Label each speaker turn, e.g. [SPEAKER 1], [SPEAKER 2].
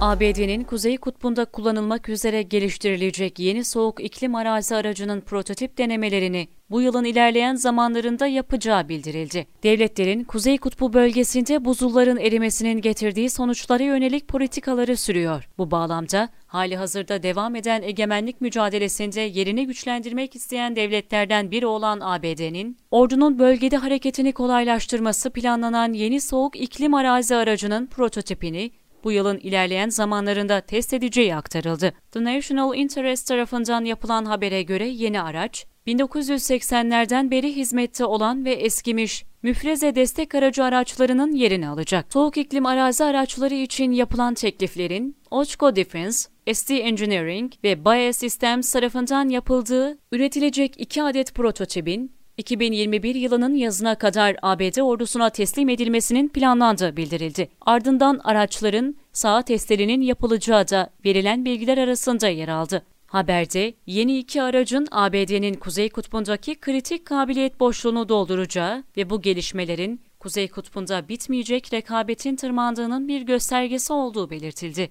[SPEAKER 1] ABD'nin Kuzey Kutbu'nda kullanılmak üzere geliştirilecek yeni soğuk iklim arazi aracının prototip denemelerini bu yılın ilerleyen zamanlarında yapacağı bildirildi. Devletlerin Kuzey Kutbu bölgesinde buzulların erimesinin getirdiği sonuçlara yönelik politikaları sürüyor. Bu bağlamda hali hazırda devam eden egemenlik mücadelesinde yerini güçlendirmek isteyen devletlerden biri olan ABD'nin, ordunun bölgede hareketini kolaylaştırması planlanan yeni soğuk iklim arazi aracının prototipini bu yılın ilerleyen zamanlarında test edeceği aktarıldı. The National Interest tarafından yapılan habere göre yeni araç, 1980'lerden beri hizmette olan ve eskimiş müfreze destek aracı araçlarının yerini alacak. Soğuk iklim arazi araçları için yapılan tekliflerin Ochco Defense, ST Engineering ve Bayer Systems tarafından yapıldığı üretilecek iki adet prototipin 2021 yılının yazına kadar ABD ordusuna teslim edilmesinin planlandığı bildirildi. Ardından araçların sağ testlerinin yapılacağı da verilen bilgiler arasında yer aldı. Haberde yeni iki aracın ABD'nin Kuzey Kutbu'ndaki kritik kabiliyet boşluğunu dolduracağı ve bu gelişmelerin Kuzey Kutbu'nda bitmeyecek rekabetin tırmandığının bir göstergesi olduğu belirtildi.